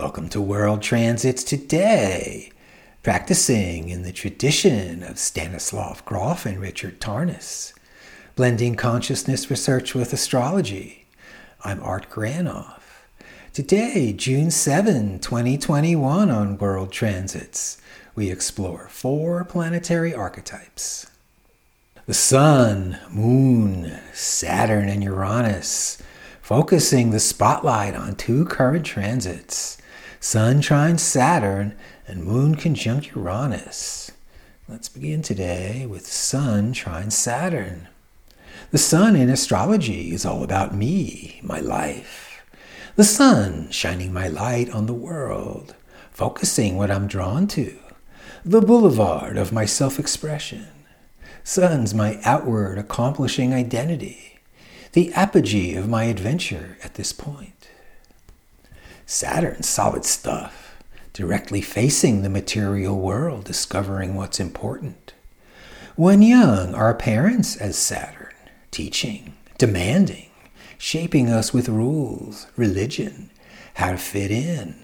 Welcome to World Transits Today, practicing in the tradition of Stanislav Grof and Richard Tarnas, blending consciousness research with astrology. I'm Art Granoff. Today, June 7, 2021, on World Transits, we explore four planetary archetypes the Sun, Moon, Saturn, and Uranus, focusing the spotlight on two current transits Sun trine Saturn and Moon conjunct Uranus. Let's begin today with Sun trine Saturn. The Sun in astrology is all about me, my life. The Sun shining my light on the world, focusing what I'm drawn to, the boulevard of my self expression. Sun's my outward accomplishing identity, the apogee of my adventure at this point. Saturn, solid stuff, directly facing the material world, discovering what's important. When young, our parents as Saturn, teaching, demanding, shaping us with rules, religion, how to fit in,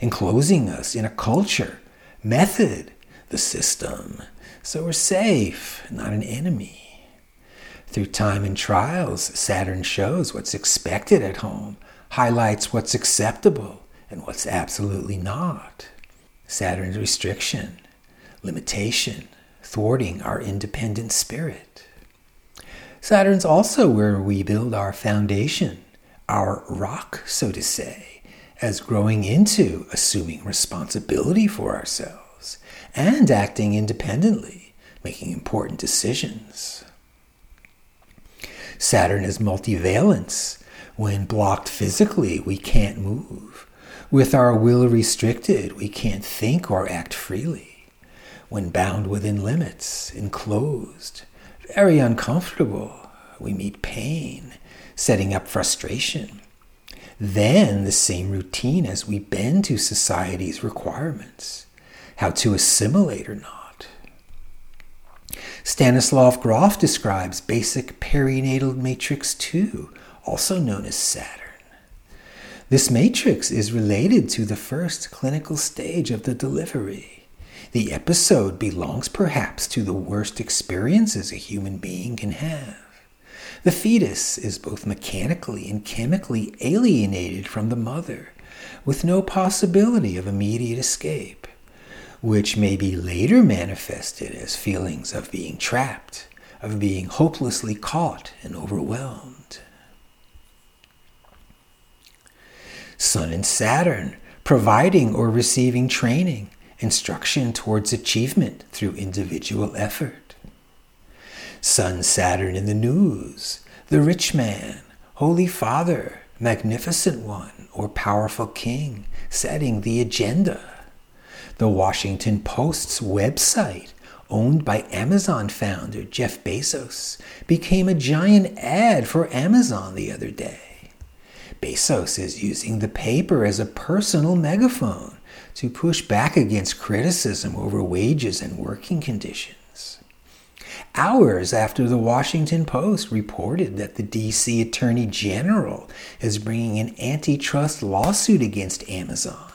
enclosing us in a culture, method, the system, so we're safe, not an enemy. Through time and trials, Saturn shows what's expected at home, highlights what's acceptable and what's absolutely not. Saturn's restriction, limitation, thwarting our independent spirit. Saturn's also where we build our foundation, our rock, so to say, as growing into assuming responsibility for ourselves and acting independently, making important decisions. Saturn is multivalence. When blocked physically, we can't move. With our will restricted, we can't think or act freely. When bound within limits, enclosed, very uncomfortable, we meet pain, setting up frustration. Then the same routine as we bend to society's requirements how to assimilate or not. Stanislav Grof describes basic perinatal matrix 2, also known as Saturn. This matrix is related to the first clinical stage of the delivery. The episode belongs perhaps to the worst experiences a human being can have. The fetus is both mechanically and chemically alienated from the mother, with no possibility of immediate escape which may be later manifested as feelings of being trapped, of being hopelessly caught and overwhelmed. Sun and Saturn, providing or receiving training, instruction towards achievement through individual effort. Sun Saturn in the news, the rich man, holy father, magnificent one, or powerful king, setting the agenda the Washington Post's website, owned by Amazon founder Jeff Bezos, became a giant ad for Amazon the other day. Bezos is using the paper as a personal megaphone to push back against criticism over wages and working conditions. Hours after the Washington Post reported that the DC Attorney General is bringing an antitrust lawsuit against Amazon,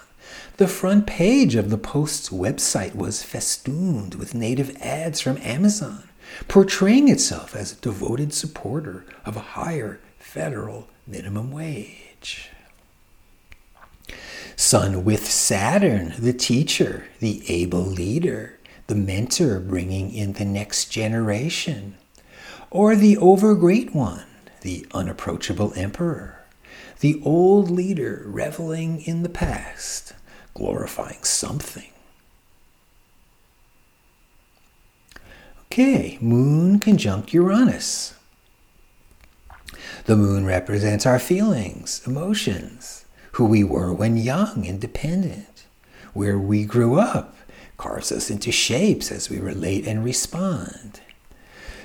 the front page of the Post's website was festooned with native ads from Amazon, portraying itself as a devoted supporter of higher federal minimum wage. Sun with Saturn, the teacher, the able leader, the mentor bringing in the next generation, or the overgreat one, the unapproachable emperor, the old leader reveling in the past, glorifying something. Okay, Moon conjunct Uranus. The moon represents our feelings, emotions, who we were when young, independent, where we grew up, carves us into shapes as we relate and respond.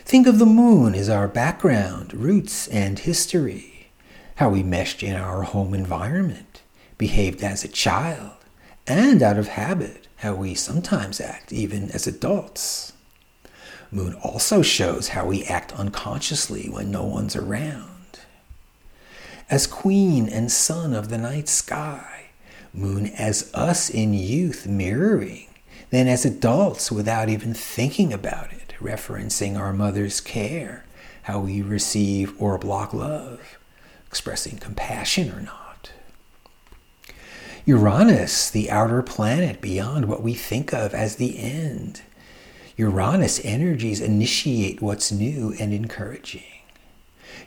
Think of the moon as our background, roots, and history, how we meshed in our home environment, behaved as a child, and out of habit, how we sometimes act even as adults. Moon also shows how we act unconsciously when no one's around. As queen and sun of the night sky, Moon as us in youth mirroring, then as adults without even thinking about it, referencing our mother's care, how we receive or block love, expressing compassion or not. Uranus, the outer planet beyond what we think of as the end. Uranus energies initiate what's new and encouraging.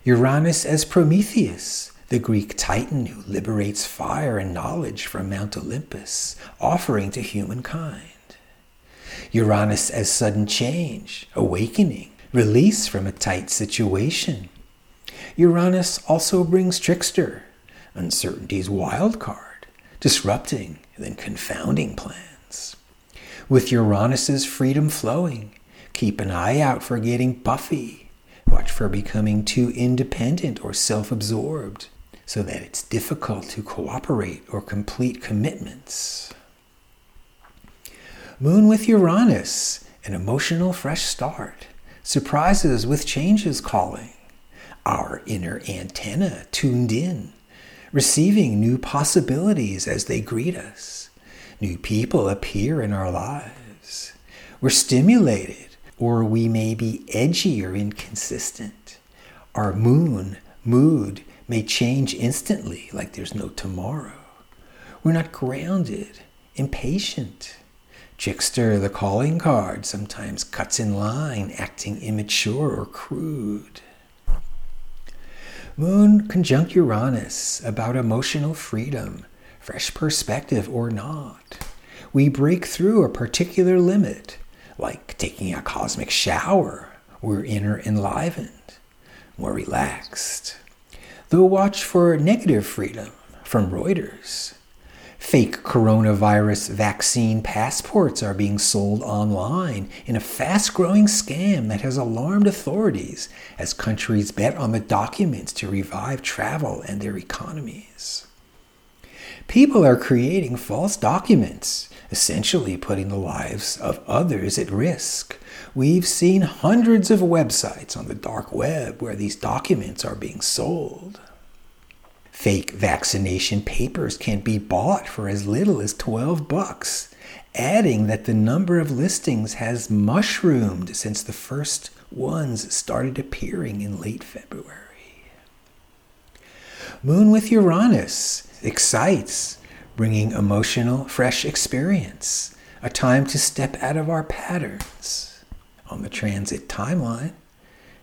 Uranus as Prometheus, the Greek titan who liberates fire and knowledge from Mount Olympus, offering to humankind. Uranus as sudden change, awakening, release from a tight situation. Uranus also brings trickster, uncertainty's wild card, disrupting then confounding plans. With Uranus's freedom flowing, keep an eye out for getting puffy. Watch for becoming too independent or self absorbed so that it's difficult to cooperate or complete commitments. Moon with Uranus, an emotional fresh start. Surprises with changes calling. Our inner antenna tuned in, receiving new possibilities as they greet us. New people appear in our lives. We're stimulated, or we may be edgy or inconsistent. Our moon, mood, may change instantly like there's no tomorrow. We're not grounded, impatient. Trickster, the calling card, sometimes cuts in line, acting immature or crude. Moon conjunct Uranus about emotional freedom, fresh perspective or not. We break through a particular limit, like taking a cosmic shower. We're inner enlivened, more relaxed. Though watch for negative freedom from Reuters. Fake coronavirus vaccine passports are being sold online in a fast growing scam that has alarmed authorities as countries bet on the documents to revive travel and their economies. People are creating false documents, essentially putting the lives of others at risk. We've seen hundreds of websites on the dark web where these documents are being sold. Fake vaccination papers can be bought for as little as 12 bucks, adding that the number of listings has mushroomed since the first ones started appearing in late February. Moon with Uranus excites, bringing emotional, fresh experience, a time to step out of our patterns. On the transit timeline,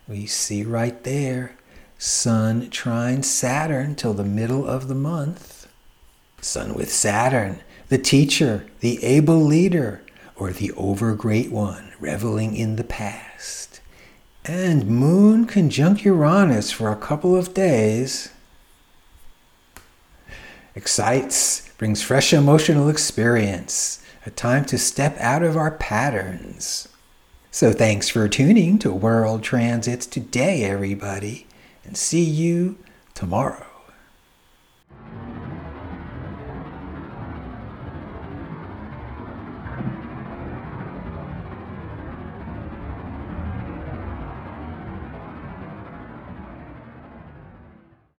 we see right there Sun trine Saturn till the middle of the month. Sun with Saturn, the teacher, the able leader, or the over great one reveling in the past. And Moon conjunct Uranus for a couple of days. Excites, brings fresh emotional experience, a time to step out of our patterns. So thanks for tuning to World Transits today, everybody and see you tomorrow.